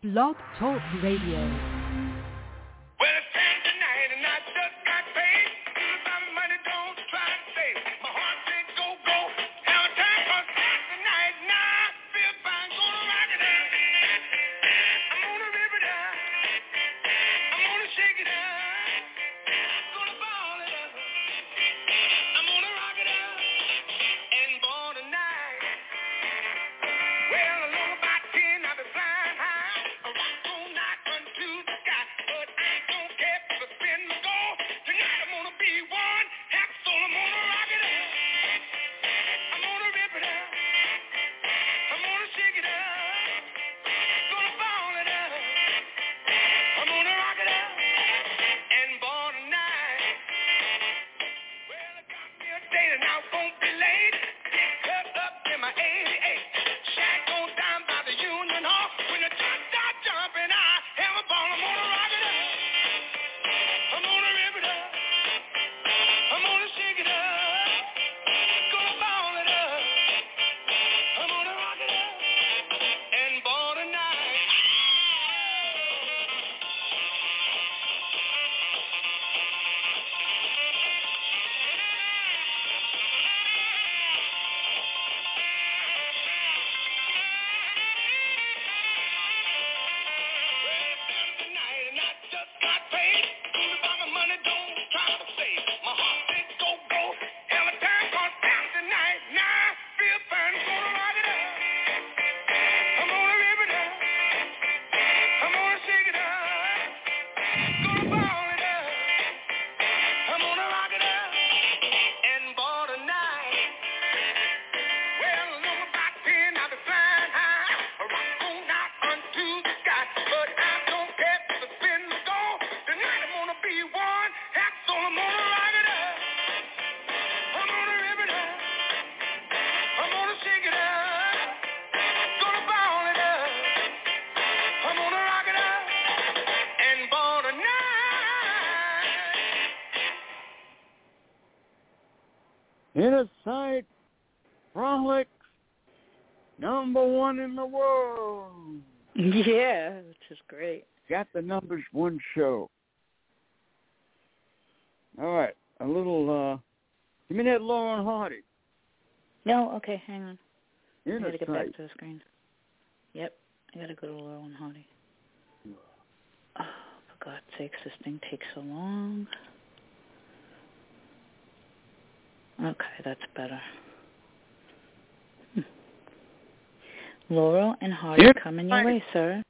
Blog Talk Radio. Yeah, which is great. Got the numbers one show. All right, a little. uh You mean that Lauren Hardy? No, okay, hang on. In I gotta get back to the screen. Yep, I gotta go to Lauren Hardy. Oh, for God's sakes, this thing takes so long. Okay, that's better. Laurel and Hardy coming your way, sir.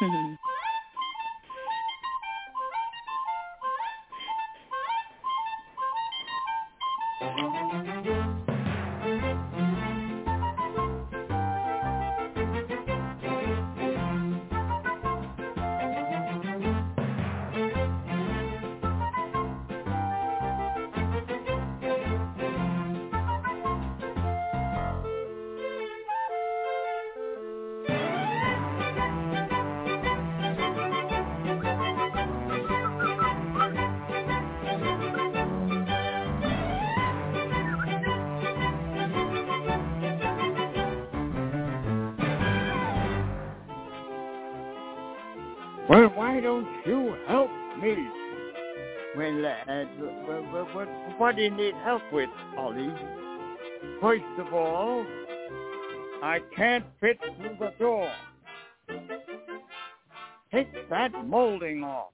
why don't you help me? Well, uh, what, what, what do you need help with, Ollie? First of all, I can't fit through the door. Take that molding off.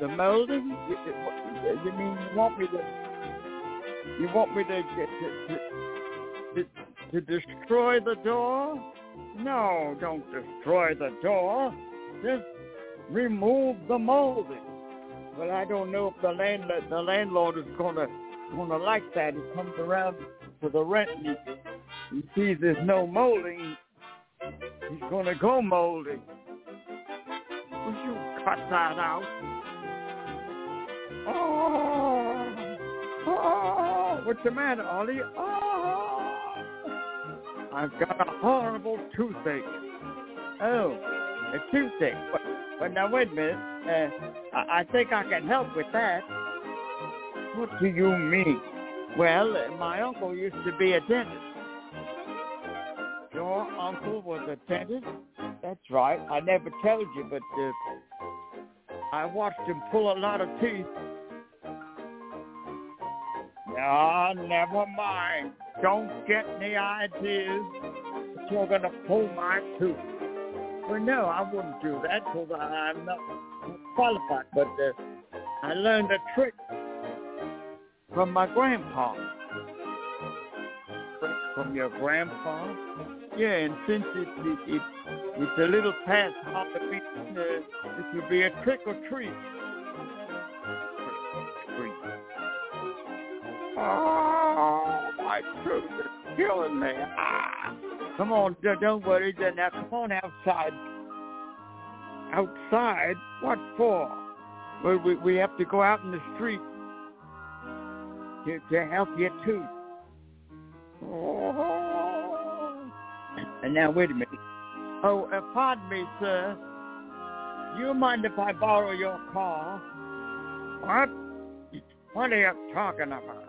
The molding? You, mean you want me to? You want me to to, to, to destroy the door? No, don't destroy the door. Just remove the molding. But I don't know if the the landlord is gonna gonna like that. He comes around to the rent and he, he sees there's no molding. He's gonna go molding. Would you cut that out? Oh, oh, what's the matter, Ollie? Oh, I've got a horrible toothache. Oh, it's Tuesday. But, but now wait a minute. Uh, I, I think I can help with that. What do you mean? Well, my uncle used to be a dentist. Your uncle was a dentist? That's right. I never told you, but uh, I watched him pull a lot of teeth. Ah, never mind. Don't get any ideas that you're going to pull my tooth. Well, no, I wouldn't do that because I'm not qualified. But uh, I learned a trick from my grandpa. Trick from your grandpa? Yeah, and since it, it, it it's a little past Halloween, uh, it would be a trick or treat. Oh, my tooth is killing me. Ah. Come on, don't worry. Then Now, come on outside. Outside? What for? Well, we, we have to go out in the street to, to help you too. Oh. And now, wait a minute. Oh, uh, pardon me, sir. You mind if I borrow your car? What? What are you talking about?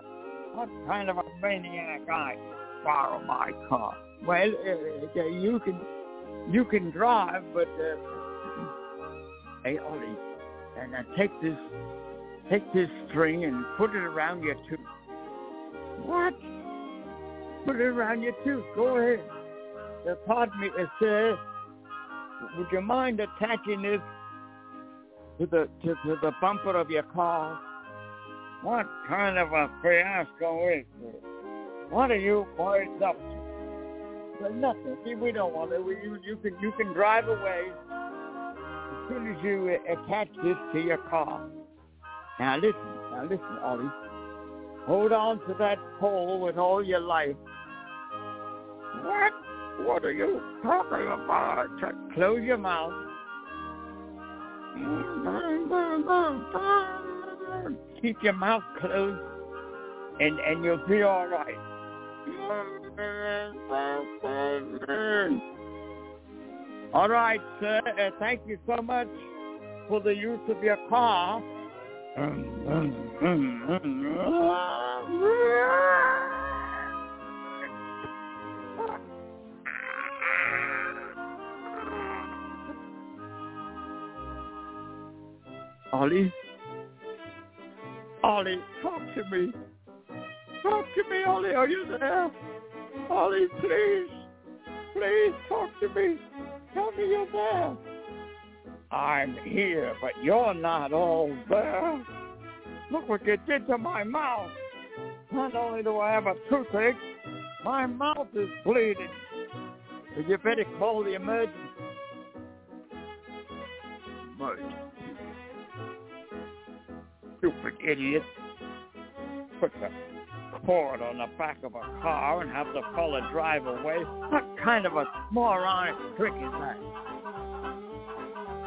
What kind of a maniac I borrow my car? Well, uh, uh, you can you can drive, but uh, hey, Ollie, and uh, take this take this string and put it around your tooth. What? Put it around your tooth. Go ahead. Uh, pardon me, uh, sir. Would you mind attaching this to the to, to the bumper of your car? What kind of a fiasco is this? What are you boys up to? Well, nothing. See, we don't want it. We, you, you can you can drive away as soon as you attach this to your car. Now listen, now listen, Ollie. Hold on to that pole with all your life. What? What are you talking about? Close your mouth. Keep your mouth closed, and and you'll be all right. All right, sir. Uh, thank you so much for the use of your car. Ollie? Ollie, talk to me. Talk to me, Ollie. Are you there? Ollie, please. Please talk to me. Tell me you're there. I'm here, but you're not all there. Look what you did to my mouth. Not only do I have a toothache, my mouth is bleeding. You better call the emergency. Emergency. Stupid idiot. Put the cord on the back of a car and have the fella drive away. What kind of a moronic trick is that?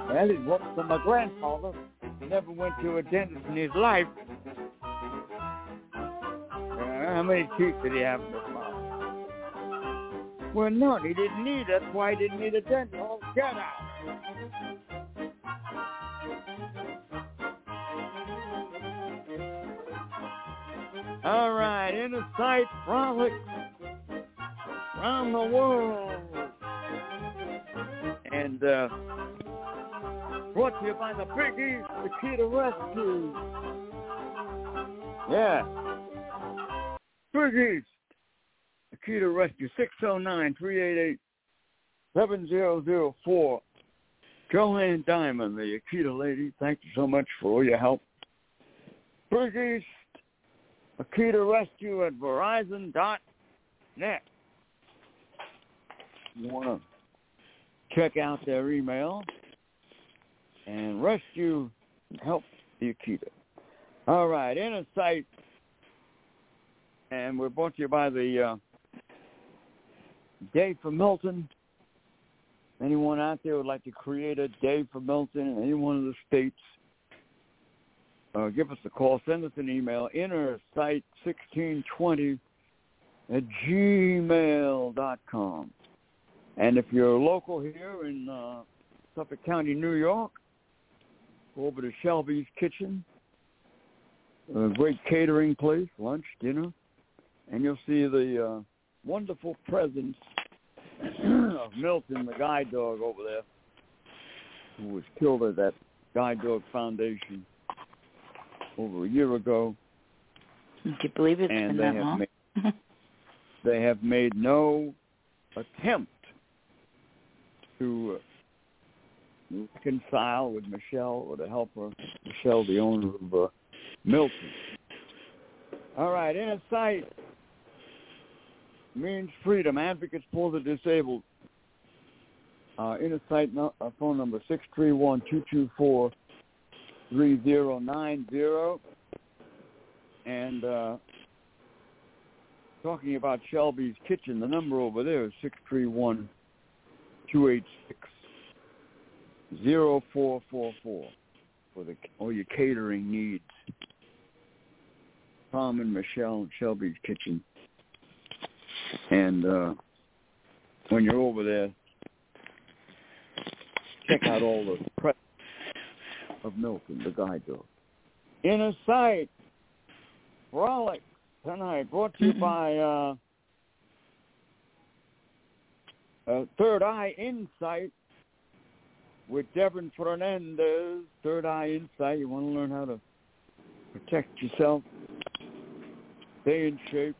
Well, it worked for my grandfather. He never went to a dentist in his life. Uh, how many teeth did he have in his mouth? Well, none. He didn't need. That's why didn't he need a dentist. Oh, get out. Sight frolic around the world. And uh, brought to you by the Big East, the key to rescue. Yeah. Big East, Akita rescue, 609-388-7004. Joanne Diamond, the Akita lady, thank you so much for all your help. Big Akita Rescue at Verizon Verizon.net. You want to check out their email and rescue help the Akita. All right, inner sight, and we're brought to you by the uh, Day for Milton. Anyone out there would like to create a day for Milton in any one of the states, uh, give us a call. Send us an email, site1620 at gmail.com. And if you're local here in uh, Suffolk County, New York, go over to Shelby's Kitchen, a great catering place, lunch, dinner, and you'll see the uh, wonderful presence of Milton, the guide dog over there, who was killed at that Guide Dog Foundation over a year ago. Do you believe it's and been they that have long? made, they have made no attempt to reconcile with Michelle or to help her. Michelle, the owner of uh, Milton. All right, inner sight means freedom. Advocates for the disabled. Uh, inner sight no, uh, phone number six three one two two four three zero nine zero. And uh, talking about Shelby's Kitchen, the number over there is six three one two eight six zero four four four for the all your catering needs. Tom and Michelle and Shelby's Kitchen. And uh, when you're over there, check out all the of Milton, the guide dog. Inner Sight, Frolic tonight, brought to you Mhm. by uh, uh, Third Eye Insight with Devin Fernandez. Third Eye Insight. You want to learn how to protect yourself, stay in shape.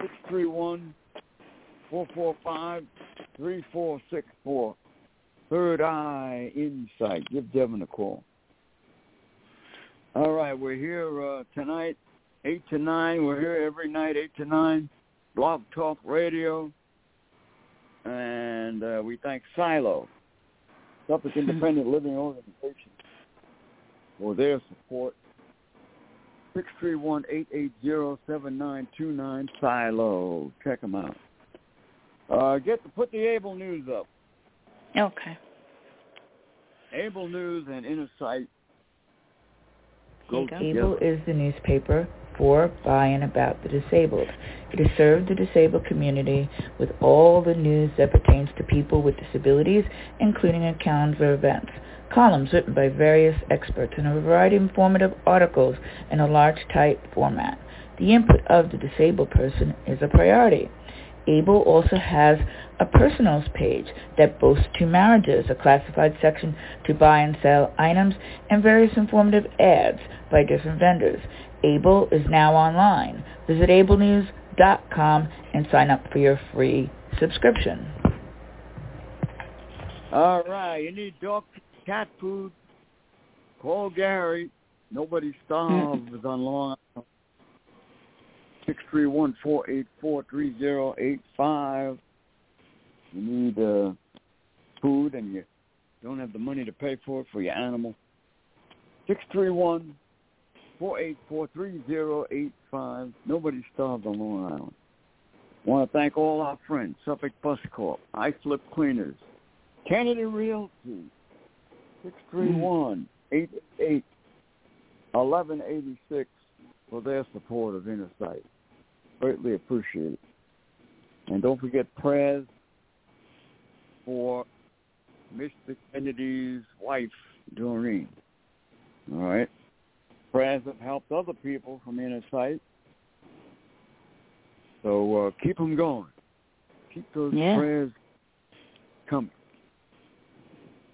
Six three one four four five three four six four. Third Eye Insight. Give Devin a call. All right, we're here uh, tonight, eight to nine. We're here every night, eight to nine. Blog Talk Radio, and uh, we thank Silo, Suffolk Independent Living Organization, for their support. Six three one eight eight zero seven nine two nine Silo. Check them out. Uh, get to put the Able News up. Okay. Able News and Inner Sight go. ABLE is the newspaper for, by, and about the disabled. It has served the disabled community with all the news that pertains to people with disabilities, including a calendar of events, columns written by various experts, and a variety of informative articles in a large type format. The input of the disabled person is a priority. ABLE also has a personals page that boasts two marriages, a classified section to buy and sell items, and various informative ads by different vendors. ABLE is now online. Visit ablenews.com and sign up for your free subscription. All right, you need dog cat food. Call Gary. Nobody starves on Long Island. Six three one four eight four three zero eight five. You need uh, food and you don't have the money to pay for it for your animal. Six three one four eight four three zero eight five. Nobody starves on Long Island. Want to thank all our friends, Suffolk Bus Corp, I Flip Cleaners, Kennedy Realty, 631-888-1186 for their support of Inner Greatly appreciated. And don't forget prayers for Mr. Kennedy's wife, Doreen. All right? Prayers have helped other people from Inner Sight. So uh, keep them going. Keep those Yeah. prayers coming.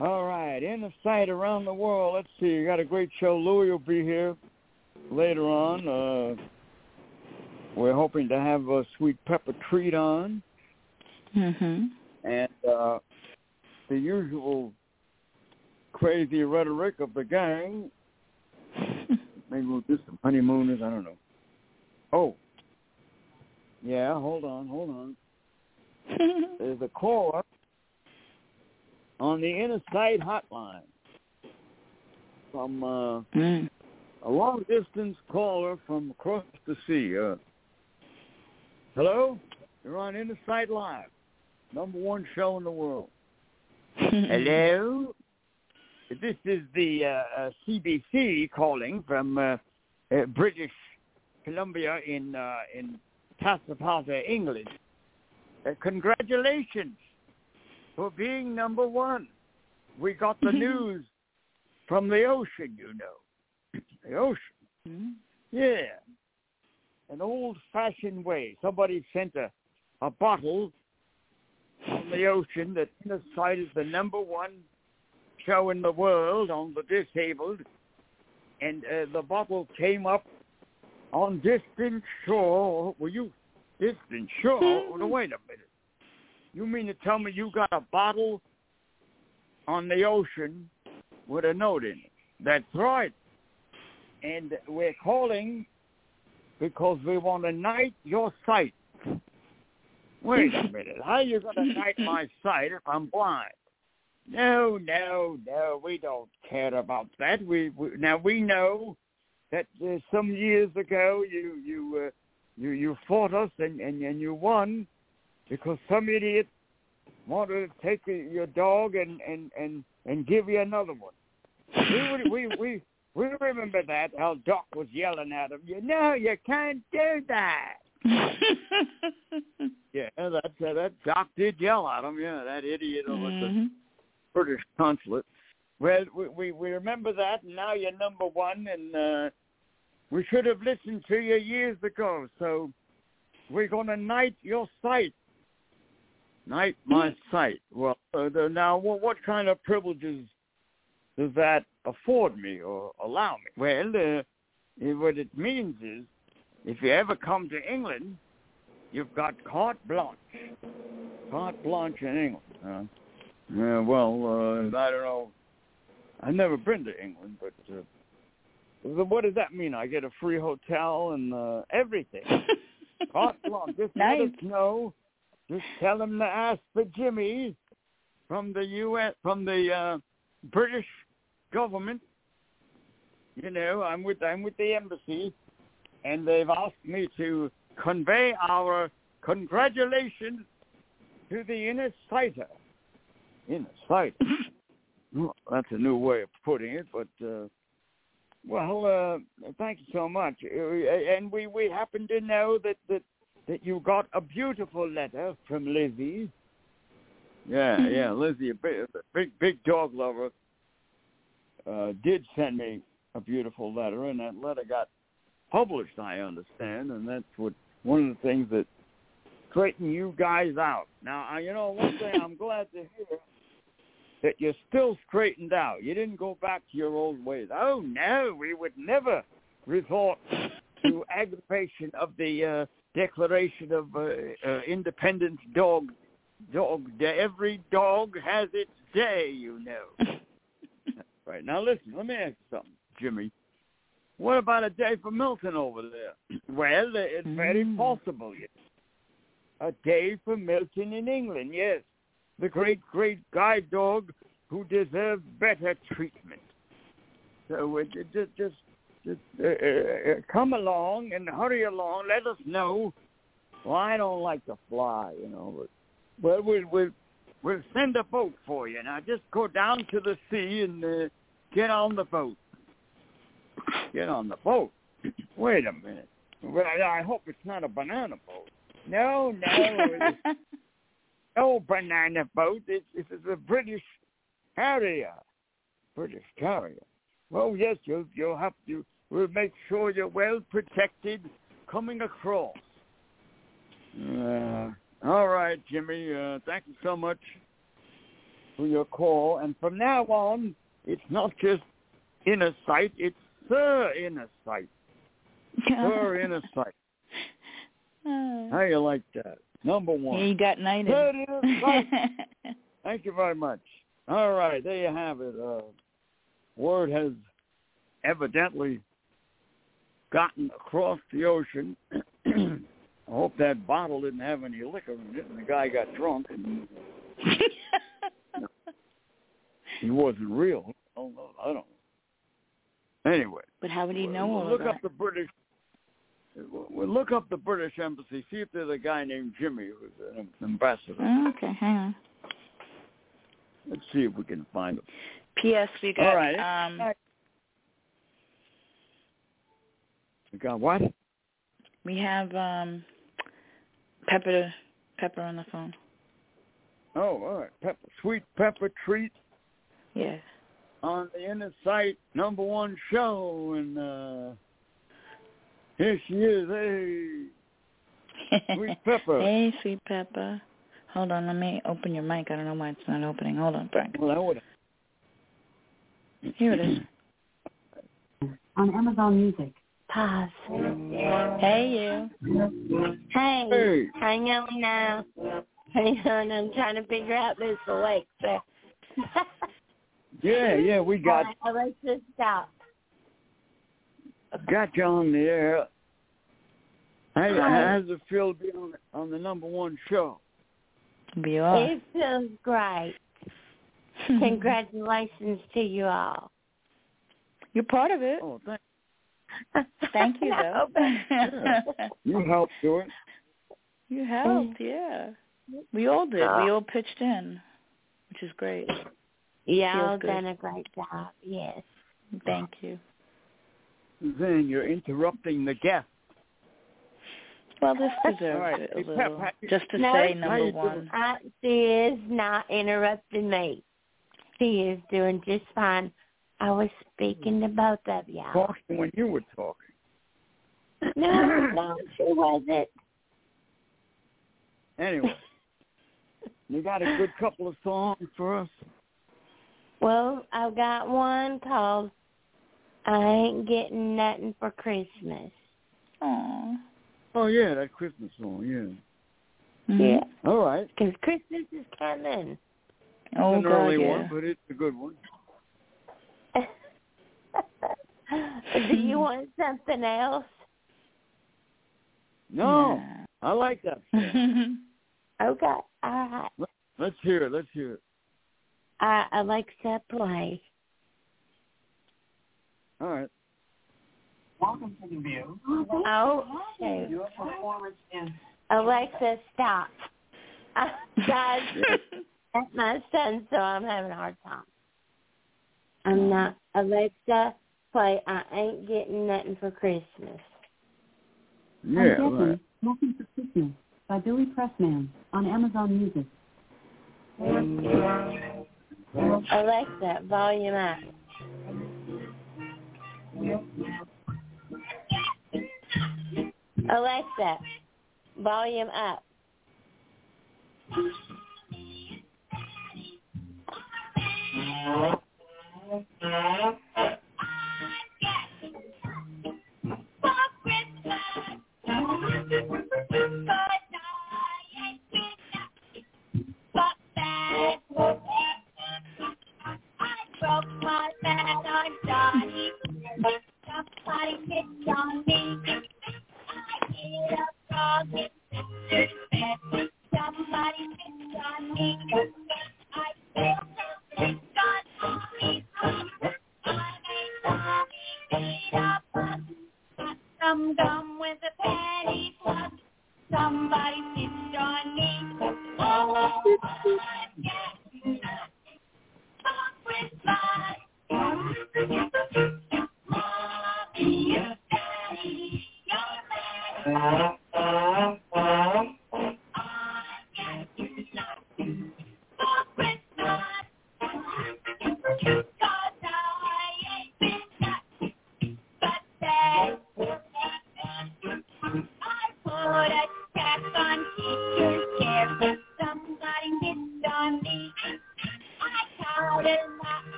All right, in the sight around the world. Let's see. You got a great show. Louis will be here later on. Uh, we're hoping to have a sweet pepper treat on, Mhm. and uh, the usual crazy rhetoric of the gang. Maybe we'll do some honeymooners. I don't know. Oh, yeah. Hold on, hold on. There's a caller on the inner sight hotline from uh, mm. a long distance caller from across the sea. Uh, hello, you're on Inner Sight Live, number one show in the world. Hello, this is the uh, uh, CBC calling from uh, uh, British Columbia in uh, in Passamaquoddy, England. Uh, congratulations for being number one. We got the news from the ocean, you know. The ocean. Mm. Yeah. An old-fashioned way. Somebody sent a, a bottle on the ocean that is the number one show in the world on the disabled, and uh, the bottle came up on distant shore. Were you distant shore? oh, wait a minute. You mean to tell me you got a bottle on the ocean with a note in it? That's right. And we're calling because we want to night your sight. Wait a minute. How are you going to night my sight if I'm blind? No, no, no. We don't care about that. We, we now we know that uh, some years ago you you uh, you you fought us and, and and you won because some idiot wanted to take your dog and and and and give you another one. We we we we remember that how Doc was yelling at him. You know you can't do that. yeah, that uh, that Doc did yell at him. Yeah, that idiot over Mhm. the British consulate. Well, we, we we remember that, and now you're number one, and uh, we should have listened to you years ago. So we're going to knight your sight. Knight my sight. Well, uh, now what, what kind of privileges does that afford me or allow me? Well, uh, what it means is, if you ever come to England, you've got carte blanche. Carte blanche in England. Huh? Yeah, well, uh, I don't know. I've never been to England, but uh, what does that mean? I get a free hotel and uh, everything. Carte blanche. Just Nice. let us know. Just tell them to ask for Jimmy from the U.S. from the uh, British government. You know, I'm with I'm with the embassy, and they've asked me to convey our congratulations to the inner sighter. Inner sighter. Well, That's a new way of putting it, but uh, well, uh, thank you so much. Uh, And we we happen to know that that that you got a beautiful letter from Lizzie. Yeah, yeah, Lizzie, a big big, big dog lover, uh, did send me a beautiful letter, and that letter got published. I understand, and that's what one of the things that straightened you guys out. Now, you know, one thing I'm glad to hear that you're still straightened out. You didn't go back to your old ways. Oh no, we would never resort to aggravation of the uh, Declaration of uh, uh, Independence. Dog, dog. Every dog has its day, you know. Right now, listen. Let me ask you something, Jimmy. What about a day for Milton over there? Well, it's very Mm. possible. Yes. A day for Milton in England, yes the great, great guide dog who deserves better treatment. So uh, ju- just, just, just uh, uh, uh, come along and hurry along. Let us know. Well, I don't like to fly, you know, but well, we'll we'll, we'll send a boat for you. Now, just go down to the sea and uh, get on the boat. Get on the boat. Wait a minute. Well, I hope it's not a banana boat. No, no. no banana boat. It's, it's a British carrier. British carrier. Well, yes, you'll you'll have to. We'll make sure you're well protected coming across. Uh, all right, Jimmy. Uh, thank you so much for your call. And from now on, it's not just inner sight. It's Sir Inner Sight. Sir Inner Sight. How you like that? Number one. Yeah, you got knighted. Sir Inner Sight. Thank you very much. All right, there you have it. Uh, word has evidently gotten across the ocean. I hope that bottle didn't have any liquor in it, and the guy got drunk, he wasn't real. Oh, no, I don't. Anyway, but how would he know we'll all look that? up the British. We'll look up the British embassy. See if there's a guy named Jimmy who's an ambassador. Oh, okay, hang on. Let's see if we can find him. P.S. We got All right. um We got what? we have um Pepper Pepper on the phone. Oh, all right. Pepper, sweet pepper treat Yeah. on the inner sight number one show, and uh here she is. Hey, Sweet Pepper. hey, sweet pepper. Hold on, let me open your mic. I don't know why it's not opening. Hold on, Frank. Well, that would. Here it is. On Amazon Music. Pause. Hey, you. Hey, Hey. hang on now. Hang on, I'm trying to figure out this Alexa. Yeah, yeah, we got Alexa, stop. got you on the air. Hey, how's it feel to be on on the number one show? Be off. It feels great. Congratulations to you all. You're part of it. Oh, thank Thank you, though. No, you. Helped do it. you helped, yeah. We all did. We oh. all pitched in, which is great. Y'all Feels good. done a great job. Yes. Thank you. Then you're interrupting the guest. Well, this deserves All right. it a little. Just to No, say number one. Uh, she is not interrupting me. She is doing just fine. I was speaking to both of y'all. Talking when you were talking. No, no, she wasn't. Anyway, you got a good couple of songs for us. Well, I've got one called I Ain't Getting Nothing for Christmas. Aw. Oh yeah, that Christmas song. Yeah. Mhm. Yeah, All right. because Christmas is coming. Oh, it's an God, early yeah. one, but it's a good one. Do you want something else? No, I like that. Okay, all right. Let's hear it. Let's hear it. Uh, Alexa, play. All right. Welcome to the view. Oh, shoot. Your performance is Alexa, stop. Uh, guys, that's my son, so I'm having a hard time. I'm not. Alexa, play I Ain't Getting Nothing for Christmas. Yeah. I'm Right. guessing Smoking for Christmas by Billy Pressman on Amazon Music. Alexa, volume up. Alexa, volume up.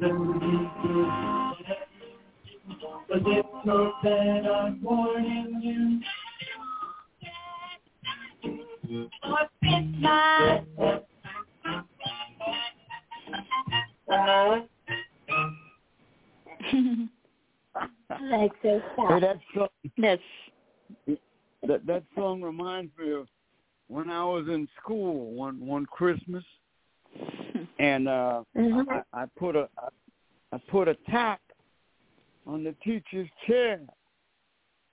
But if so bad, I'm warning you. Alexa, Hey, stop. that song, That's that that song reminds me of when I was in school one one Christmas, and uh Mhm. I, I put a I put a tack on the teacher's chair,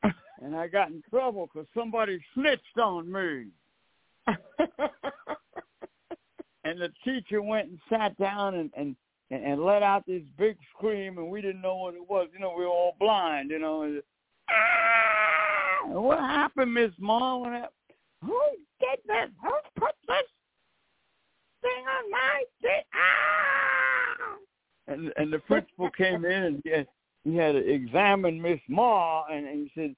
and I got in trouble because somebody snitched on me. And the teacher went and sat down and and and, and let out this big scream, and we didn't know what it was. You know, we were all blind. You know. And, "Ah! What happened, Miss Mom? What happened? Who did this? Who put this thing on my seat? Ah! And and the principal came in and he had, he had to examine Miss Ma, and, and he said,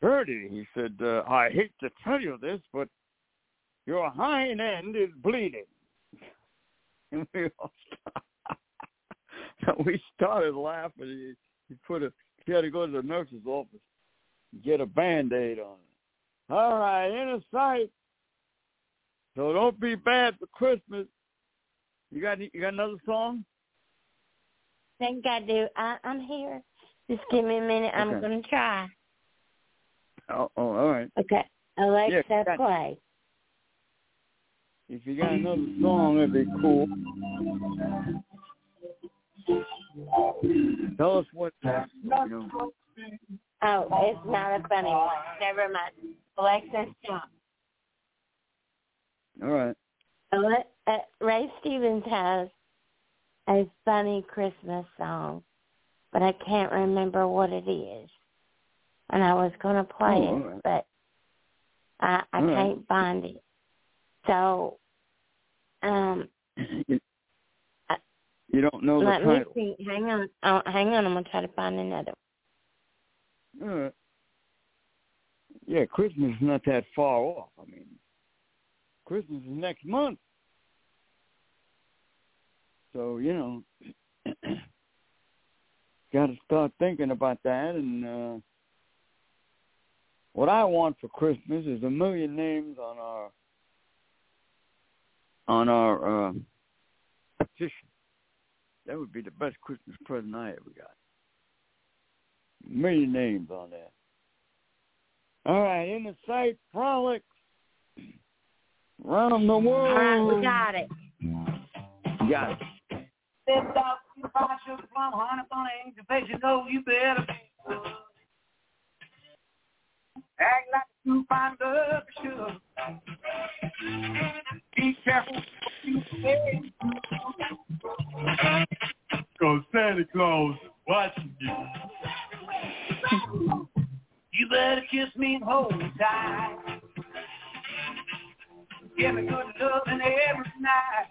Bertie, he said, uh, I hate to tell you this, but your hind end is bleeding. And we all started, we started laughing. He, he put a he had to go to the nurse's office and get a band aid on it. All right, in a sight. So don't be bad for Christmas. You got you got another song? Think I do. I, I'm here. Just give me a minute. I'm going to try. Oh, oh, all right. Okay. Alexa, Yeah, play. If you got another song, that'd be cool. Tell us what you know. Oh, it's not a funny one. Never mind. Alexa, stop. All right. Ale- uh, Ray Stevens has a funny Christmas song, but I can't remember what it is. And I was going to play Oh, it, right. but I, I All right. can't find it. So, um, you, you don't know the let me see. Hang on. Oh, hang on. I'm going to try to find another All right. Yeah, Christmas is not that far off. I mean, Christmas is next month. So, you know, got to start thinking about that. And uh, what I want for Christmas is a million names on our on our uh, petition. That would be the best Christmas present I ever got. A million names on that. All right, in the sight, frolic round the world. All right, we got it. Got it. Stepped out from the fire, shook the plum, honey, funny, ain't your face, you know you better be good. Act like you find love, sure. Be careful what you say. Cause Santa Claus is watching you. You better kiss me and hold me tight. Give me good loving every night.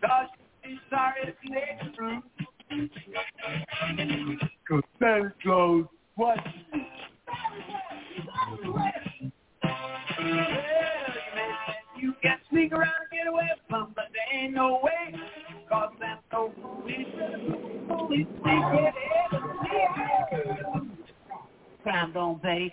Cause she's sorry if ain't through. Cause Santa Claus watching you. Can sneak around and get away from, but there ain't no way. Cause Santa's no police, they everything. Crime don't pay.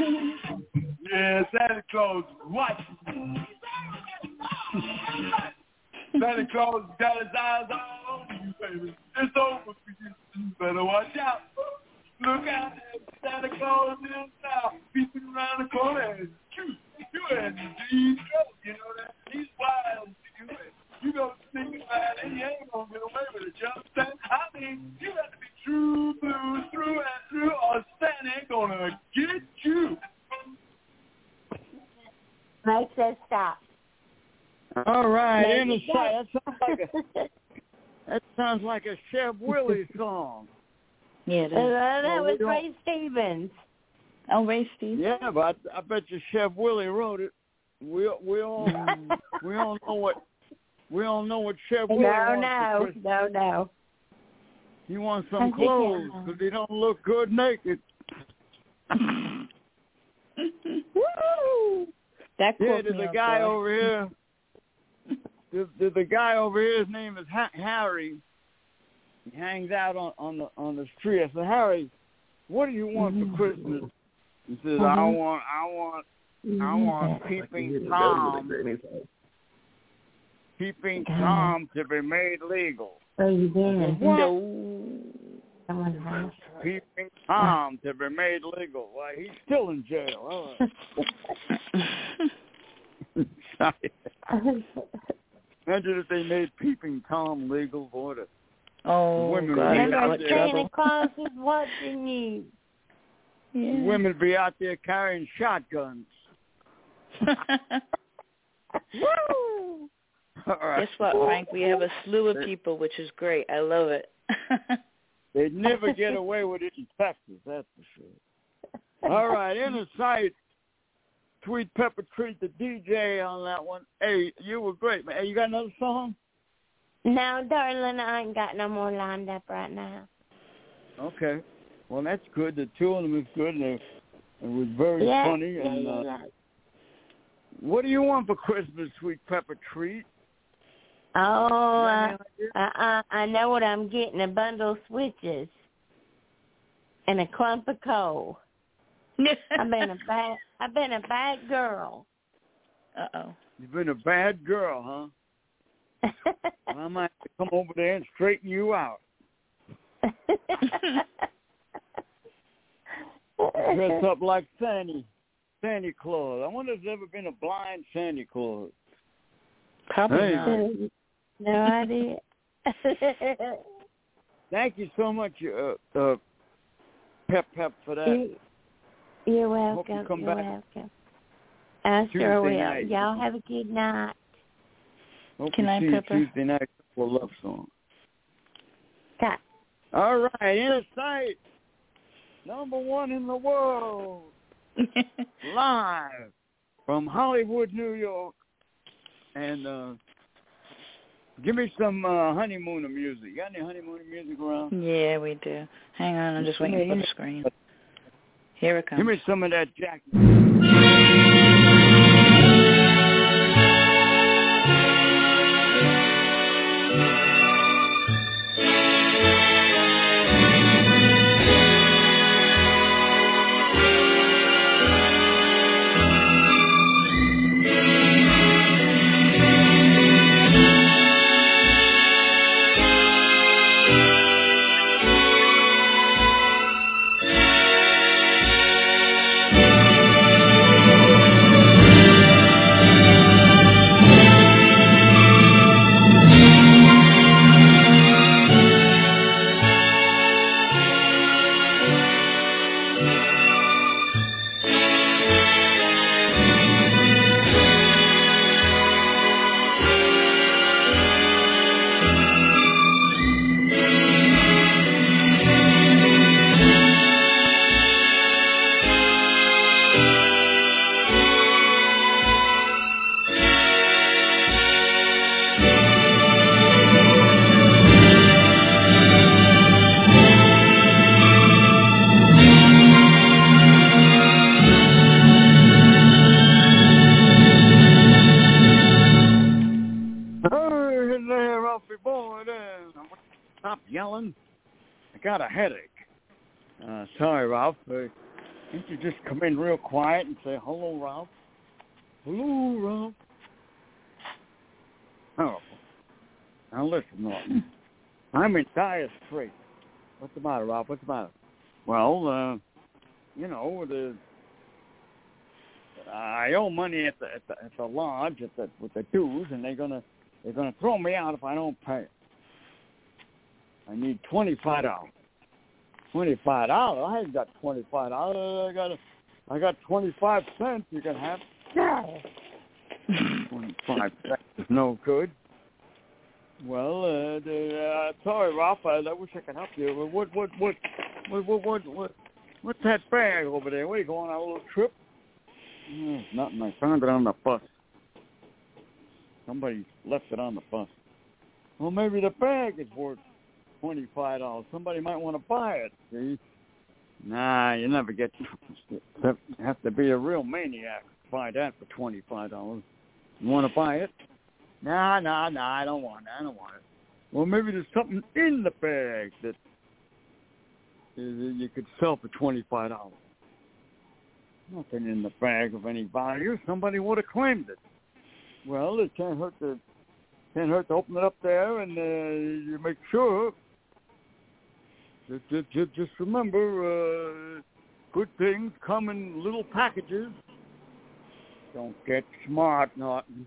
Yeah, Santa Claus watching. Santa Claus got his eyes on you, baby. It's over for you. You better watch out. Look out. Santa Claus is like a Chef Willie song. Yeah, it Uh, that Well, we was Ray Stevens. Oh, Ray Steve. Yeah, but I, I bet you Chef Willie wrote it. We we all we all know what we all know what Chef Willie No, wants for no, no, no. He wants some think, clothes because he don't look good naked. Woo! That Yeah, caught there's a guy guard. over here. There's, there's a guy over here. His name is ha- Harry. He hangs out on on the on the street. I said, Harry, what do you want Mm-hmm. for Christmas? He says, I Mhm. want I want I Mhm. want peeping tom peeping tom to be made legal. Oh, you did. No. Peeping tom to be made legal. Why he's still in jail. Right. Imagine if they made peeping tom legal. Boy, oh, Women God. would I'm be out out Remember, of there. Santa. Claus is watching you. Yeah. women be out there carrying shotguns. Woo! All right. Guess what, Frank? We have a slew of people, which is great. I love it. They'd never get away with it in Texas, that's for sure. All right, inner sight. Sweet Pepper Treat the DJ on that one. Hey, you were great, man. Hey, you got another song? No, darling, I ain't got no more lined up right now. Okay. Well, that's good. The two of them is good, and they, it was very yeah, funny. yeah, And yeah, uh, yeah. what do you want for Christmas, Sweet Pepper Treat? Oh, uh, any idea? uh, I know what I'm getting: a bundle of switches and a clump of coal. I've been a bad, I've been a bad girl. Uh oh. You've been a bad girl, huh? Well, I might have to come over there and straighten you out. Dress up like Santa, Santa Claus. I wonder if there's ever been a blind Santa Claus. Probably Hey. not. no idea. Thank you so much, uh, uh, Pep Pep, for that. You- You're Hope you welcome. come You're back welcome. I Tuesday sure will. night. Y'all have a good night. Hope Can I, Pepper? Tuesday night for a love song. Ta- All right, in sight, number one in the world, live from Hollywood, New York, and uh, give me some uh, honeymooner music. You got any honeymooner music around? yeah, we do. Hang on, I'm just waiting for the screen. Here it comes. Give me some of that Jack. Headache. Uh, sorry, Ralph. Uh, can't you just come in real quiet and say hello, Ralph? Hello, Ralph. Oh, now listen, Norton. I'm in dire straits. What's the matter, Ralph? What's the matter? Well, uh, you know, the I owe money at the at the, at the lodge at the with the dues, and they're gonna they're gonna throw me out if I don't pay. I need twenty five dollars. Twenty five dollars? I ain't got twenty five dollars. I got a, I got twenty five cents. You can have. Twenty five cents is no good. Well, uh, the, uh, sorry, Ralph. I, wish I could help you. What, what, what, what, what, what, what, what's that bag over there? What are you going on a little trip? Mm, nothing. I found it on the bus. Somebody left it on the bus. Well, maybe the bag is worth twenty five dollars. Somebody might want to buy it. See? Nah, you never get. You have to be a real maniac to buy that for twenty five dollars. You want to buy it? Nah, nah, nah. I don't want it. I don't want it. Well, maybe there's something in the bag that you could sell for twenty five dollars. Nothing in the bag of any value. Somebody would have claimed it. Well, it can't hurt to can't hurt to open it up there and uh, you make sure. Just, just, just, remember, uh, good things come in little packages. Don't get smart, Norton.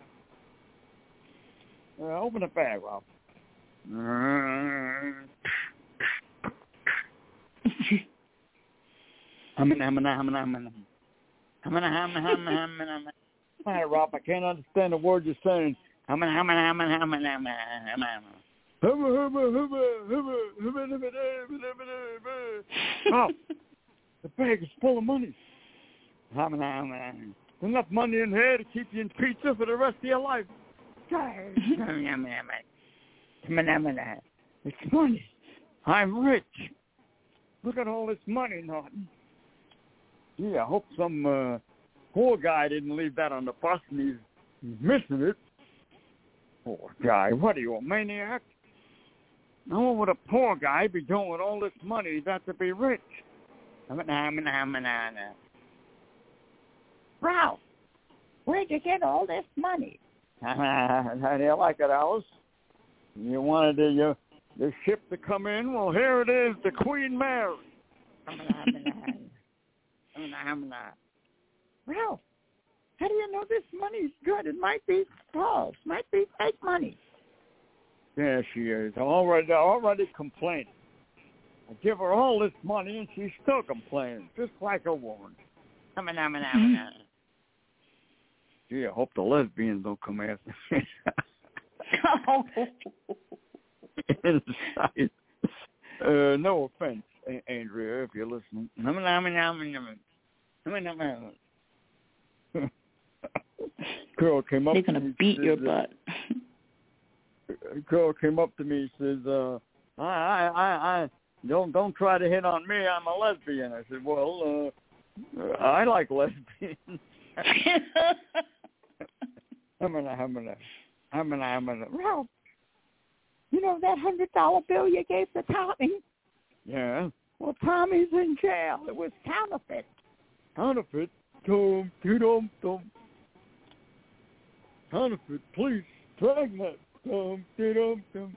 Uh, open the bag, Rob. Hummin. Hi, Rob. I can't understand the word you're saying oh, the bag is full of money. Enough money in here to keep you in pizza for the rest of your life. It's money. I'm rich. Look at all this money, Norton. Gee, I hope some uh, poor guy didn't leave that on the bus and he's missing it. Poor guy. What are you, a maniac? Now what would a poor guy be doing with all this money? He's got to be rich. Ralph, where'd you get all this money? How do you like it, Alice? You wanted the, uh, the ship to come in? Well, here it is, the Queen Mary. Ralph, how do you know this money's good? It might be false, might be fake money. Yeah, she is. Already, already complaining. I give her all this money and she's still complaining, just like a woman. I'm a nomenomenomeness. Gee, I hope the lesbians don't come after me. Inside. Uh, no offense, A- Andrea, if you're listening. Girl came up. They're gonna beat your butt. A girl came up to me and says, uh, I, I, I, I don't don't try to hit on me. I'm a lesbian. I said, well, uh, I like lesbians. I'm gonna, I'm gonna, I'm gonna, I'm gonna. Ralph, you know that hundred dollar bill you gave to Tommy? Yeah. Well, Tommy's in jail. It was counterfeit. Counterfeit? Dum, dum, dum. Counterfeit, please, dragnet. Dum, dum, dum.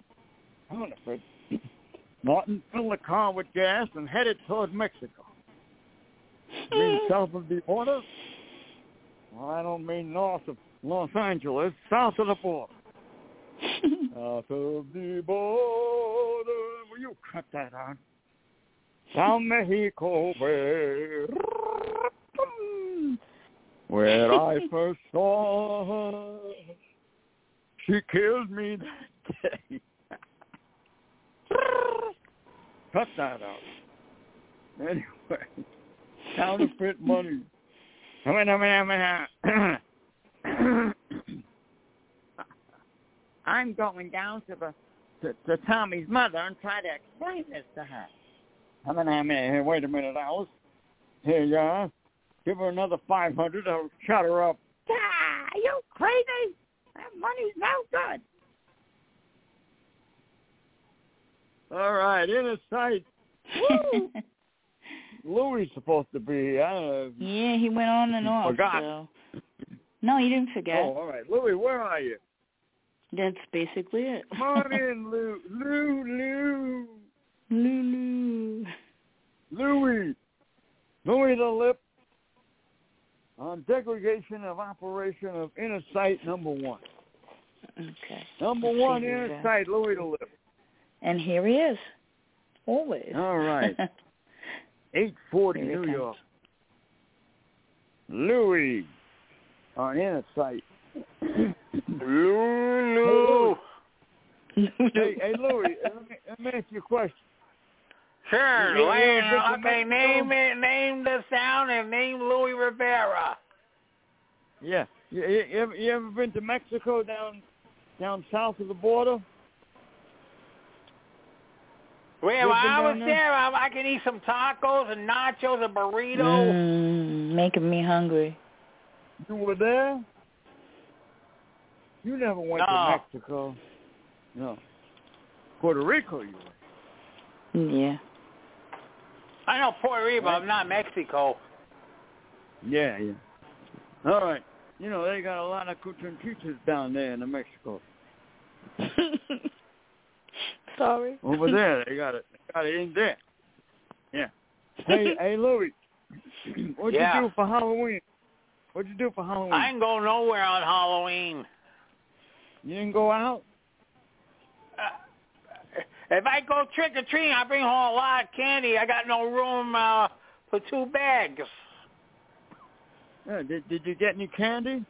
Counterfeit. Martin filled the car with gas and headed toward Mexico. Mean hmm. south of the border? Well, I don't mean north of Los Angeles, south of the border. south of the border. Will you cut that out? Down Mexico way. Where I first saw her. She killed me that day. Cut that out. Anyway, counterfeit money. I'm going down to the to, to Tommy's mother and try to explain this to her. I mean, I mean, wait a minute, Alice. Here you are. Give her another five hundred. I'll shut her up. Ah, you crazy? That money's no good. All right, inner sight, Louis supposed to be here. I don't know. yeah, he went on and off. Forgot. So. No, he didn't forget. Oh, all right. Louis, where are you? That's basically it. Come on in, Lou. Lou, Lou. Lulu. Louis. Louis the Lip on degradation of operation of inner sight number one. Okay. Number Let's one see inner sight, Louis the Lip. And here he is. Always. All right. 840 New comes. York. Louis uh, on inner sight. Lulu. Hey, hey Louis, let me, let me ask you a question. Sure. You- you Lane, ever been to okay, name it. Name the sound and name Louis Rivera. Yeah. You, you, you ever, you ever been to Mexico down down south of the border? Well, You I was there? there, I, I can eat some tacos and nachos and burritos. Mm, making me hungry. You were there? You never went No. to Mexico. No. Puerto Rico you were. Yeah. I know Puerto Rico, but not Mexico. Yeah, yeah. All right. You know, they got a lot of cuchanchitas down there in New Mexico. Sorry. Over there, they got it. They got it in there. Yeah. Hey, hey, Louis. What'd Yeah. you do for Halloween? What'd you do for Halloween? I ain't go nowhere on Halloween. You didn't go out? Uh, if I go trick or treating, I bring home a lot of candy. I got no room uh, for two bags. Yeah. Did Did you get any candy?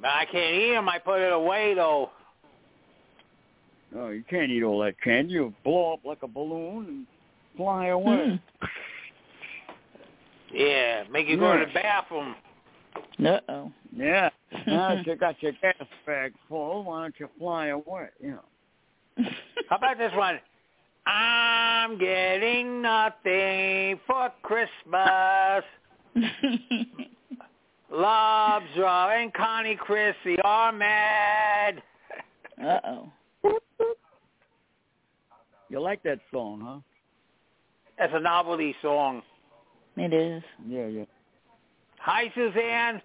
But I can't eat 'em. I put it away though. Oh, you can't eat all that candy. You'll blow up like a balloon and fly away. Hmm. Yeah, make you go to the bathroom. Uh oh. Yeah. Now that you got your gas bag full, why don't you fly away? You know. How about this one? I'm getting nothing for Christmas. Loves Rob and Connie Chrissy are mad. uh oh. You like that song, huh? That's a novelty song. It is. Yeah, yeah. Hi, Suzanne.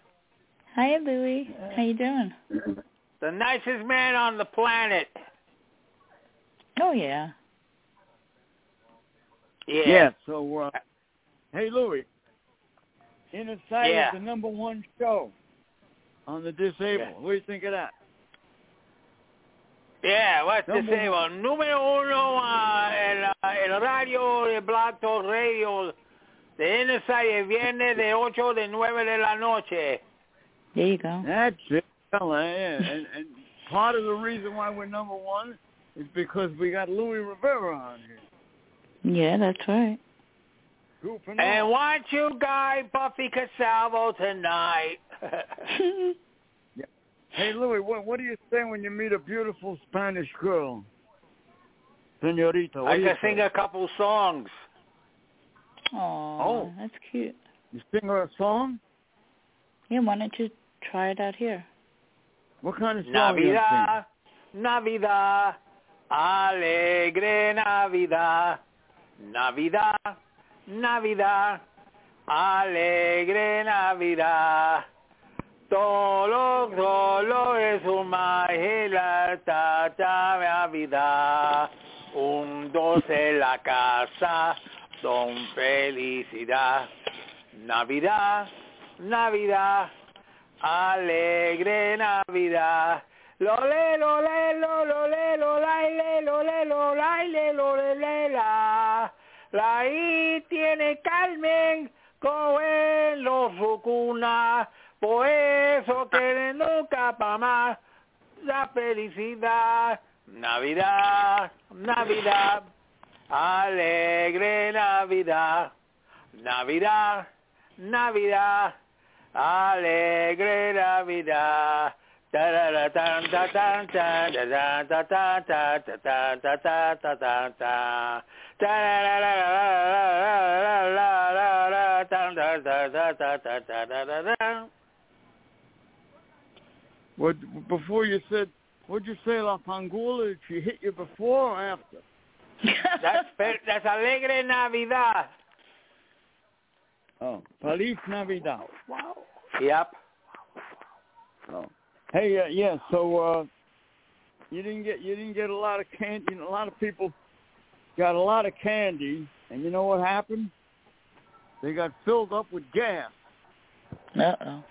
Hi, Louie. How you doing? The nicest man on the planet. Oh yeah. Yeah. Yeah. So, uh, hey, Louis. Inner Sight Yeah. is the number one show on the disabled. Yeah. What do you think of that? Yeah, what's to Number say? Well, número uno, uh, el, uh, el radio de Blog Talk Radio de Inside el viernes de 8 de 9 de la noche. There you go. That's it, fella. Yeah. and, and part of the reason why we're number one is because we got Louis Rivera on here. Yeah, that's right. Goofing And off. want you guy Buffy Casalvo tonight. Hey, Louis, what, what do you say when you meet a beautiful Spanish girl? Senorita, what I do you can say? sing a couple songs. Aw, Oh. that's cute. You sing her a song? Yeah, why don't you try it out here? What kind of song you gonna Navidad, Navidad, alegre Navidad. Navidad, Navidad, alegre Navidad. Todo, solo es un magia, tata Navidad. Un dos en la casa, son felicidad. Navidad, Navidad, alegre Navidad. Lole, lole, lo, lole, lo, laile, lole, lo, laile, lole, le, la. I tiene Carmen, Cohen, los su cuna. Por eso que nunca pa' más la felicidad. Navidad, Navidad, alegre Navidad. Navidad, Navidad, alegre Navidad. What before you said? What'd you say, La Pangula? Did she hit you before or after? that's that's Alegre Navidad. Oh, Feliz Navidad. Wow. Yep. Oh. Hey, uh, yeah. So uh, you didn't get you didn't get a lot of candy. A lot of people got a lot of candy, and you know what happened? They got filled up with gas. Uh oh.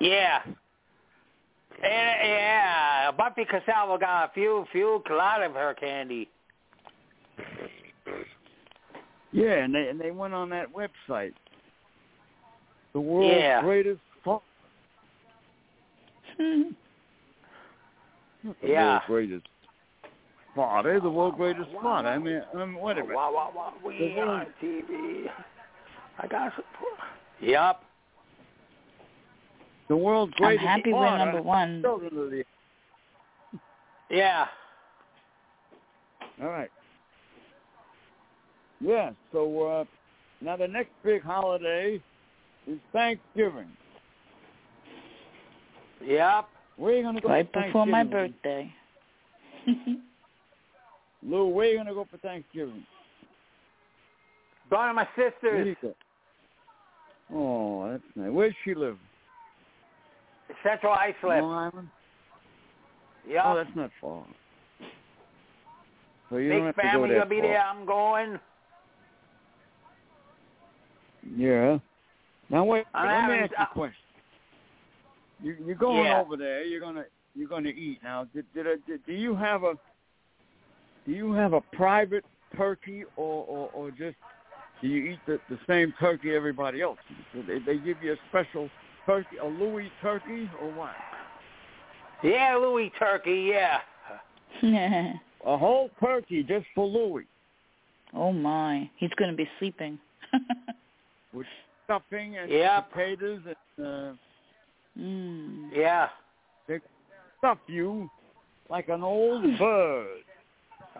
Yeah. And, yeah, Buffy Casalvo got a few, few, a lot of her candy. Yeah, and they and they went on that website. The world's Yeah. greatest fun. Hmm. The Yeah. world's greatest spot. They're the world's greatest spot. I mean, I mean, wait a minute. Wow, wow, wow. We The world- on TV. I got some. Yep. The world's I'm greatest happy spot. we're number one. Children of the- Yeah. All right. Yeah. So uh, now the next big holiday is Thanksgiving. Yep. Where are you gonna go Right for before my Thanksgiving? birthday. Lou, where are you gonna go for Thanksgiving? Going to my Where do sister's. you? Oh, that's nice. Where does she live? Central Islip. Long Island. Yeah. Oh, that's not far. So you don't Big have to go family that will be far. there. I'm going. Yeah. Now wait. I'm let me um, ask you a uh, question. You you're going Yeah. over there. You're gonna you're gonna eat now. Did did, I, did do you have a do you have a private turkey or or, or just do you eat the, the same turkey everybody else? Do They, they give you a special turkey, a Louis turkey, or what? Yeah, Louis Turkey. Yeah. A whole turkey just for Louis oh my, he's going to be sleeping. with stuffing and Yep. potatoes and uh, mm. Yeah. They stuff you like an old bird.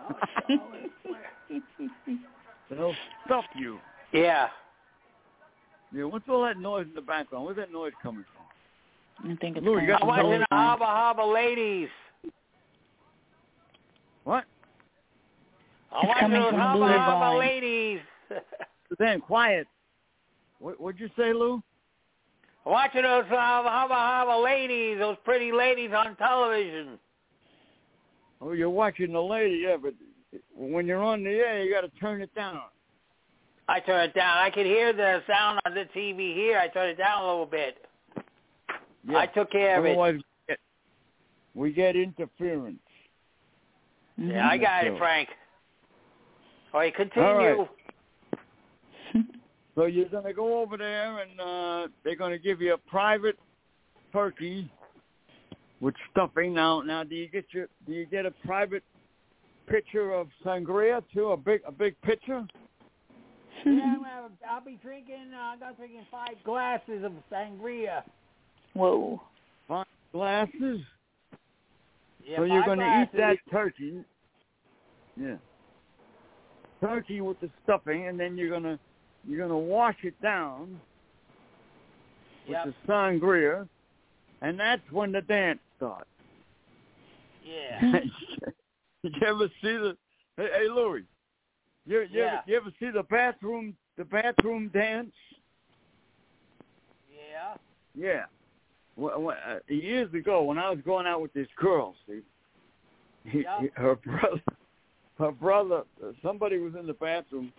They'll stuff you. Yeah. Yeah, what's all that noise in the background? Where's that noise coming from? I think it's Louis, you kind got I'm of watching the Hold on. Hubba Hubba ladies. What? I'm It's watching coming those from Hubba Louis Hubba ladies. Dan, quiet. What, what'd you say, Lou? Watching those Hubba Hubba Hubba ladies, those pretty ladies on television. Oh, you're watching the lady, yeah, but when you're on the air, you got to turn it down. I turn it down. I can hear the sound on the TV here. I turn it down a little bit. Yeah. I took care of it. Otherwise, we get, we get interference. Mm-hmm. Yeah, I got So- it, Frank. All right, continue. All right. So you're going to go over there, and uh, they're going to give you a private turkey with stuffing. Now, now, do you get your do you get a private pitcher of sangria too? A big a big pitcher? Yeah, well, I'll be drinking. Uh, I'm gonna drinking five glasses of sangria. Whoa. Five glasses. Yeah, so you're going to eat that turkey. Yeah. Turkey with the stuffing, and then you're gonna you're gonna wash it down with Yep. the sangria, and that's when the dance starts. Yeah. You ever see the? Hey, hey Louis, you, you, Yeah. ever, you ever see the bathroom the bathroom dance? Yeah. Yeah. Well, well, uh, years ago, when I was going out with this girl, see, he, he- her brother, her brother, somebody was in the bathroom,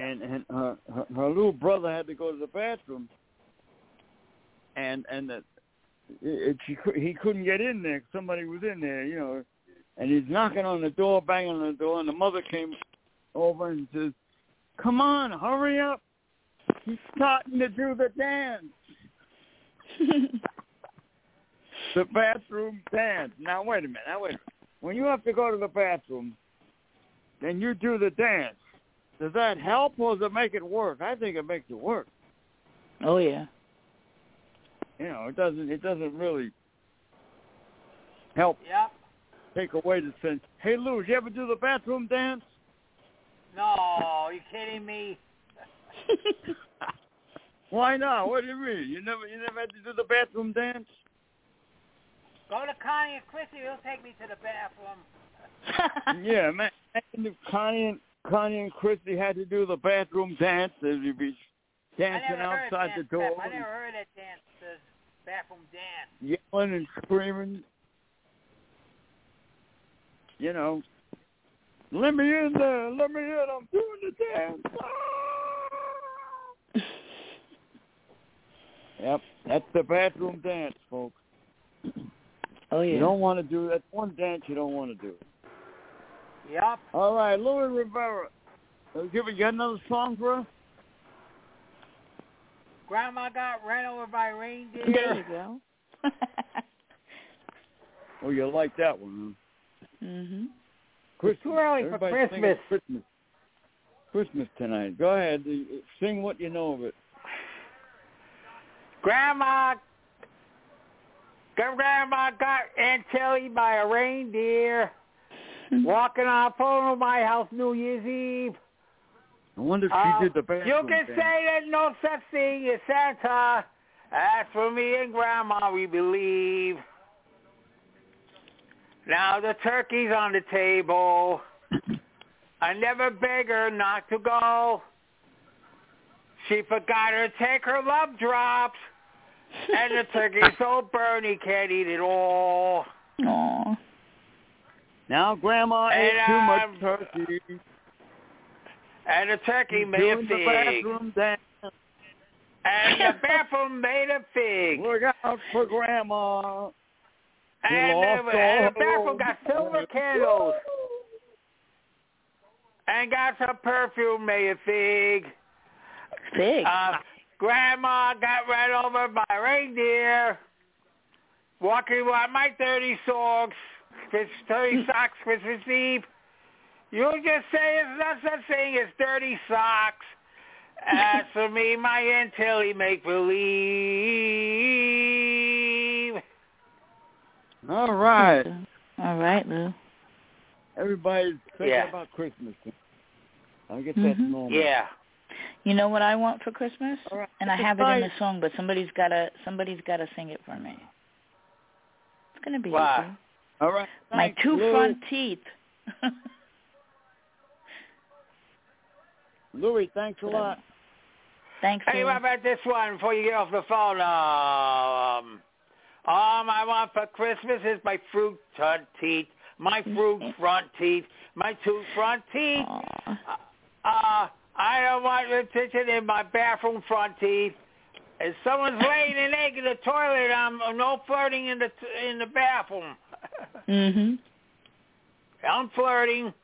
and and her, her her little brother had to go to the bathroom, and and the, it, she he couldn't get in there. Somebody was in there, you know, and he's knocking on the door, banging on the door, and the mother came over and says, "Come on, hurry up! He's starting to do the dance." the bathroom dance. Now wait a minute. Now wait a minute. When you have to go to the bathroom, then you do the dance. Does that help or does it make it work? I think it makes it work. oh yeah. You know, it doesn't. It doesn't really help Yep. take away the sense. Hey Lou, did you ever do the bathroom dance? No, you kidding me? Why not? What do you mean? You never, you never had to do the bathroom dance? Go to Connie and Chrissy. They'll take me to the bathroom. yeah, man. Imagine if Connie and Connie and Christy had to do the bathroom dance, they'd be dancing outside dance the door, step. I never heard that dance, the bathroom dance. yelling and screaming. You know, let me in there, let me in. I'm doing the dance. Ah! Yep, that's the bathroom dance, folks. Oh yeah. You don't want to do that. One dance you don't want to do. Yup. All right, Louis Rivera. Give it. You got another song for us? Grandma got ran over by reindeer. There you go. Oh, you like that one, huh? mhm. Christmas. too early for Christmas. Christmas. Christmas tonight. Go ahead. uh, Sing what you know of it. Grandma, Grandma got Aunt Tilly by a reindeer. Walking on phone of my house New Year's Eve. I wonder if Uh, she did the bathroom you can dance. say there's no such thing as Santa. As for me and Grandma, we believe. Now the turkey's on the table. I never beg her not to go. She forgot to take her love drops. And the turkey's so burned he can't eat it all. Aw. Now Grandma And, ate too much um, turkey. And the turkey She's made a doing the fig. bathroom dance. And the bathroom made a fig. Look out for Grandma. She And lost the, and the bathroom got silver candles. And got some perfume made a fig. Fig. Uh, grandma got run over by a reindeer. Walking around my 30 socks, 30 socks Christmas Eve. You just say it's not such thing as dirty socks. As for me, my Aunt Tilly make believe. All right. All right, Lou. Everybody's thinking Yeah. about Christmas. I guess that's Mhm. normal. Yeah. You know what I want for Christmas? All right. And I It's have it in the song, but somebody's gotta somebody's gotta sing it for me. It's gonna be Why? easy. All right. My Thanks, two Louis. front teeth. Louis, thanks a lot. Thanks. Hey, Lou. what about this one before you get off the phone? Um, all I want for Christmas is my fruit front teeth, my fruit front teeth, my two front teeth. Aw. Uh, I don't want attention in my bathroom front teeth. If someone's laying an egg in the toilet, I'm no flirting in the in the bathroom. Mhm. I'm flirting.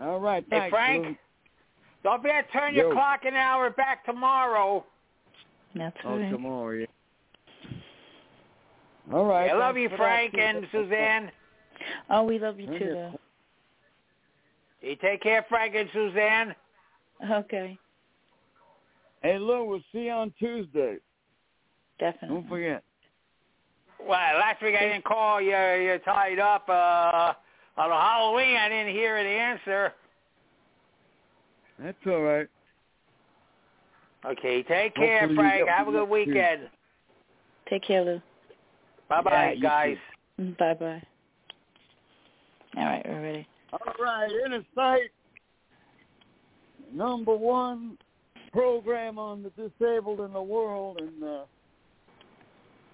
All right. Hey, Thanks, Frank. Louis. Don't forget to turn your clock an hour back tomorrow. That's Oh, right. tomorrow, yeah. All right. I love you, Frank too. and Suzanne. Oh, we love you too, your though. You take care, Frank and Suzanne. Okay, Hey, Lou, we'll see you on Tuesday. definitely. Don't forget. Well, last week I didn't call you. You're tied up. Uh, on Halloween, I didn't hear the answer. That's all right. Okay, take care, Hopefully Frank. Have a good one too. weekend. Take care, Lou. Bye-bye, Yeah, you guys. Bye bye. All right, we're ready. All right, Inner Sight, number one program on the disabled in the world, and uh,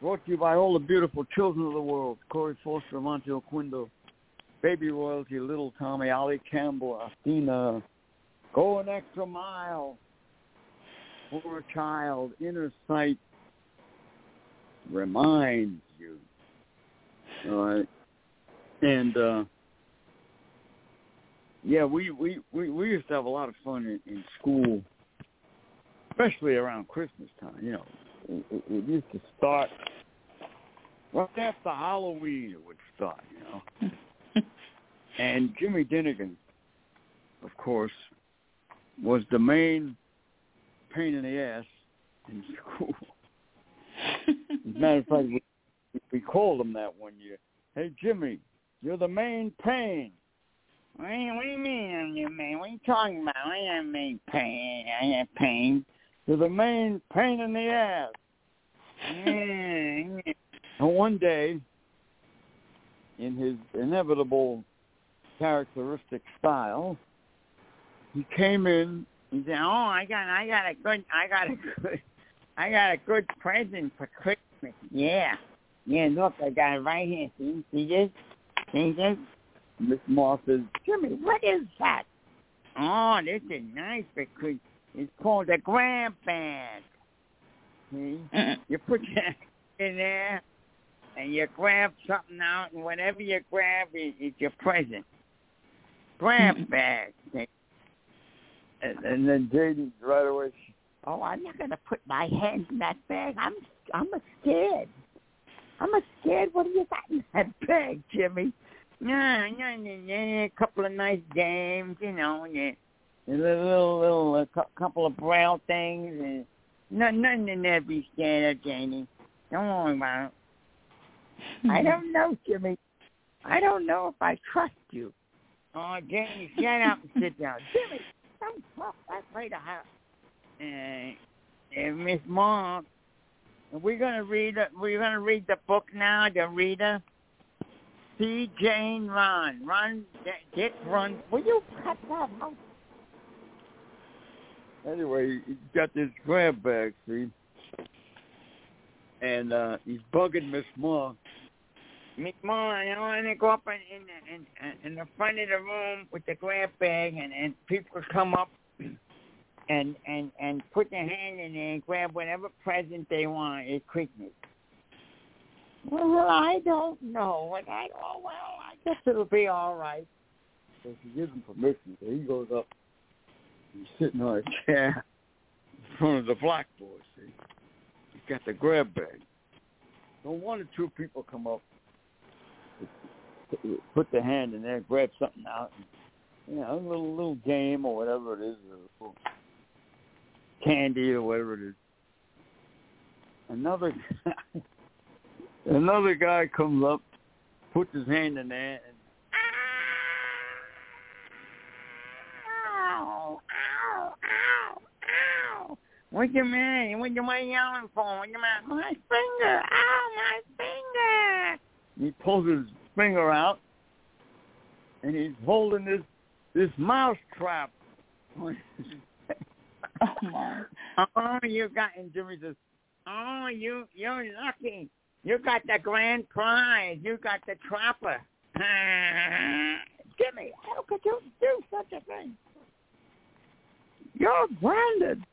brought to you by all the beautiful children of the world: Corey Foster, Monte Oquindo, Baby Royalty, Little Tommy, Ali Campbell, Athena, Go an Extra Mile for a Child. Inner Sight reminds you. All right, and. uh yeah, we, we, we, we used to have a lot of fun in, in school, especially around Christmas time. You know, it, it, it used to start right after Halloween. It would start, you know. and Jimmy Dinnigan, of course, was the main pain in the ass in school. As a matter of fact, we, we called him that one year. Hey, Jimmy, you're the main pain. What do you, do you mean I'm your main? What are you talking about? I am main pain. I am pain. You're the main pain in the ass. And one day, in his inevitable characteristic style, he came in. He said, "Oh, I got, I got a good, I got a good, I got a good present for Christmas. Yeah, yeah. Look, I got it right here. See, see this? See this?" Miss Moss says, "Jimmy, what is that?" Oh, this is nice because it's called a grab bag. See, you put your in there and you grab something out, and whatever you grab is, is your present. Grab bag. And, and then JD right away. Oh, I'm not gonna put my hands in that bag. I'm I'm a scared. I'm a scared. What do you got in that bag, Jimmy? Yeah, yeah, yeah, yeah. A couple of nice games, you know, yeah. A little, little, little a couple of braille things, and no, nothing in there to be scared of, Janie. Don't worry about it. I don't know, Jimmy. I don't know if I trust you. Oh, Janie, shut up and sit down. Jimmy, don't talk that way to her. And, uh, Miss Moss, are we gonna read? We're gonna read the book now. The reader. See Jane run, run, Dick run. Will you cut that out? Anyway, he's got this grab bag, see, and uh he's bugging Miss Ma. Miss Ma, I want to go up in in, in in the front of the room with the grab bag, and and people come up and and and put their hand in there and grab whatever present they want at Christmas. Well, I don't know. And I oh well, I guess it'll be all right. So she gives him permission. So he goes up. He's sitting on a chair in front of the blackboard. See, he's got the grab bag. So one or two people come up, put their hand in there, grab something out. And, you know, a little little game or whatever it is, little candy or whatever it is. Another another guy comes up, puts his hand in there, ow, ow, ow, ow. What you mean? What you mind yelling for? What you mean? My finger! Ow, my finger! He pulls his finger out, and he's holding this this mouse trap. Oh. Oh, you got and Jimmy says, "Oh, you you're lucky. You got the grand prize. You got the trapper." Jimmy, how could you do such a thing? You're grounded.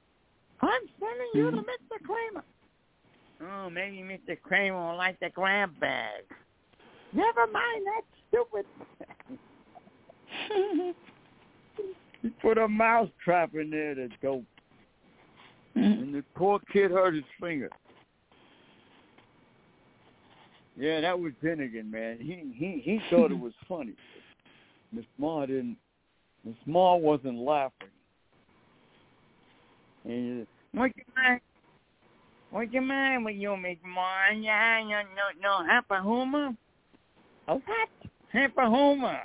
I'm sending you to hmm. Mr. Kramer. Oh, maybe Mr. Kramer will like the grab bag. Never mind that stupid. he put a mouse trap in there to go hmm. and the poor kid hurt his finger. Yeah, that was Finnegan, man. He he he thought it was funny. Miss Ma didn't. Miss Ma wasn't laughing. And what you mind? What you mind with you, Miss Ma? Yeah, no, no, no, humor. A what? Humor.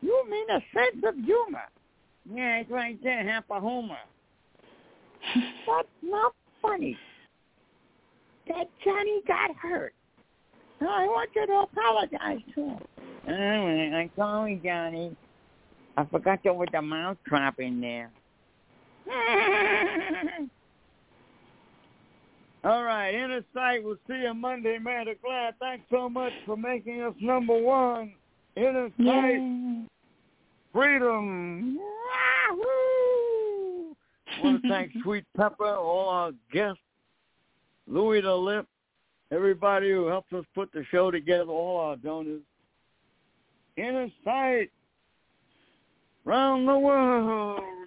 You mean a sense of humor? Yeah, it's right there, humor. That's not funny. That Johnny got hurt. So I want you to apologize to him. Oh, All right, I'm sorry, Johnny. I forgot to put the mouse trap in there. All right, Inner Sight. We'll see you Monday, man. Glad. Thanks so much for making us number one. Inner Sight. Yay. Freedom. Wahoo! I want to thank Sweet Pepper, all our guests, Louis the Lip, everybody who helped us put the show together, all our donors. Inner sight, round the world.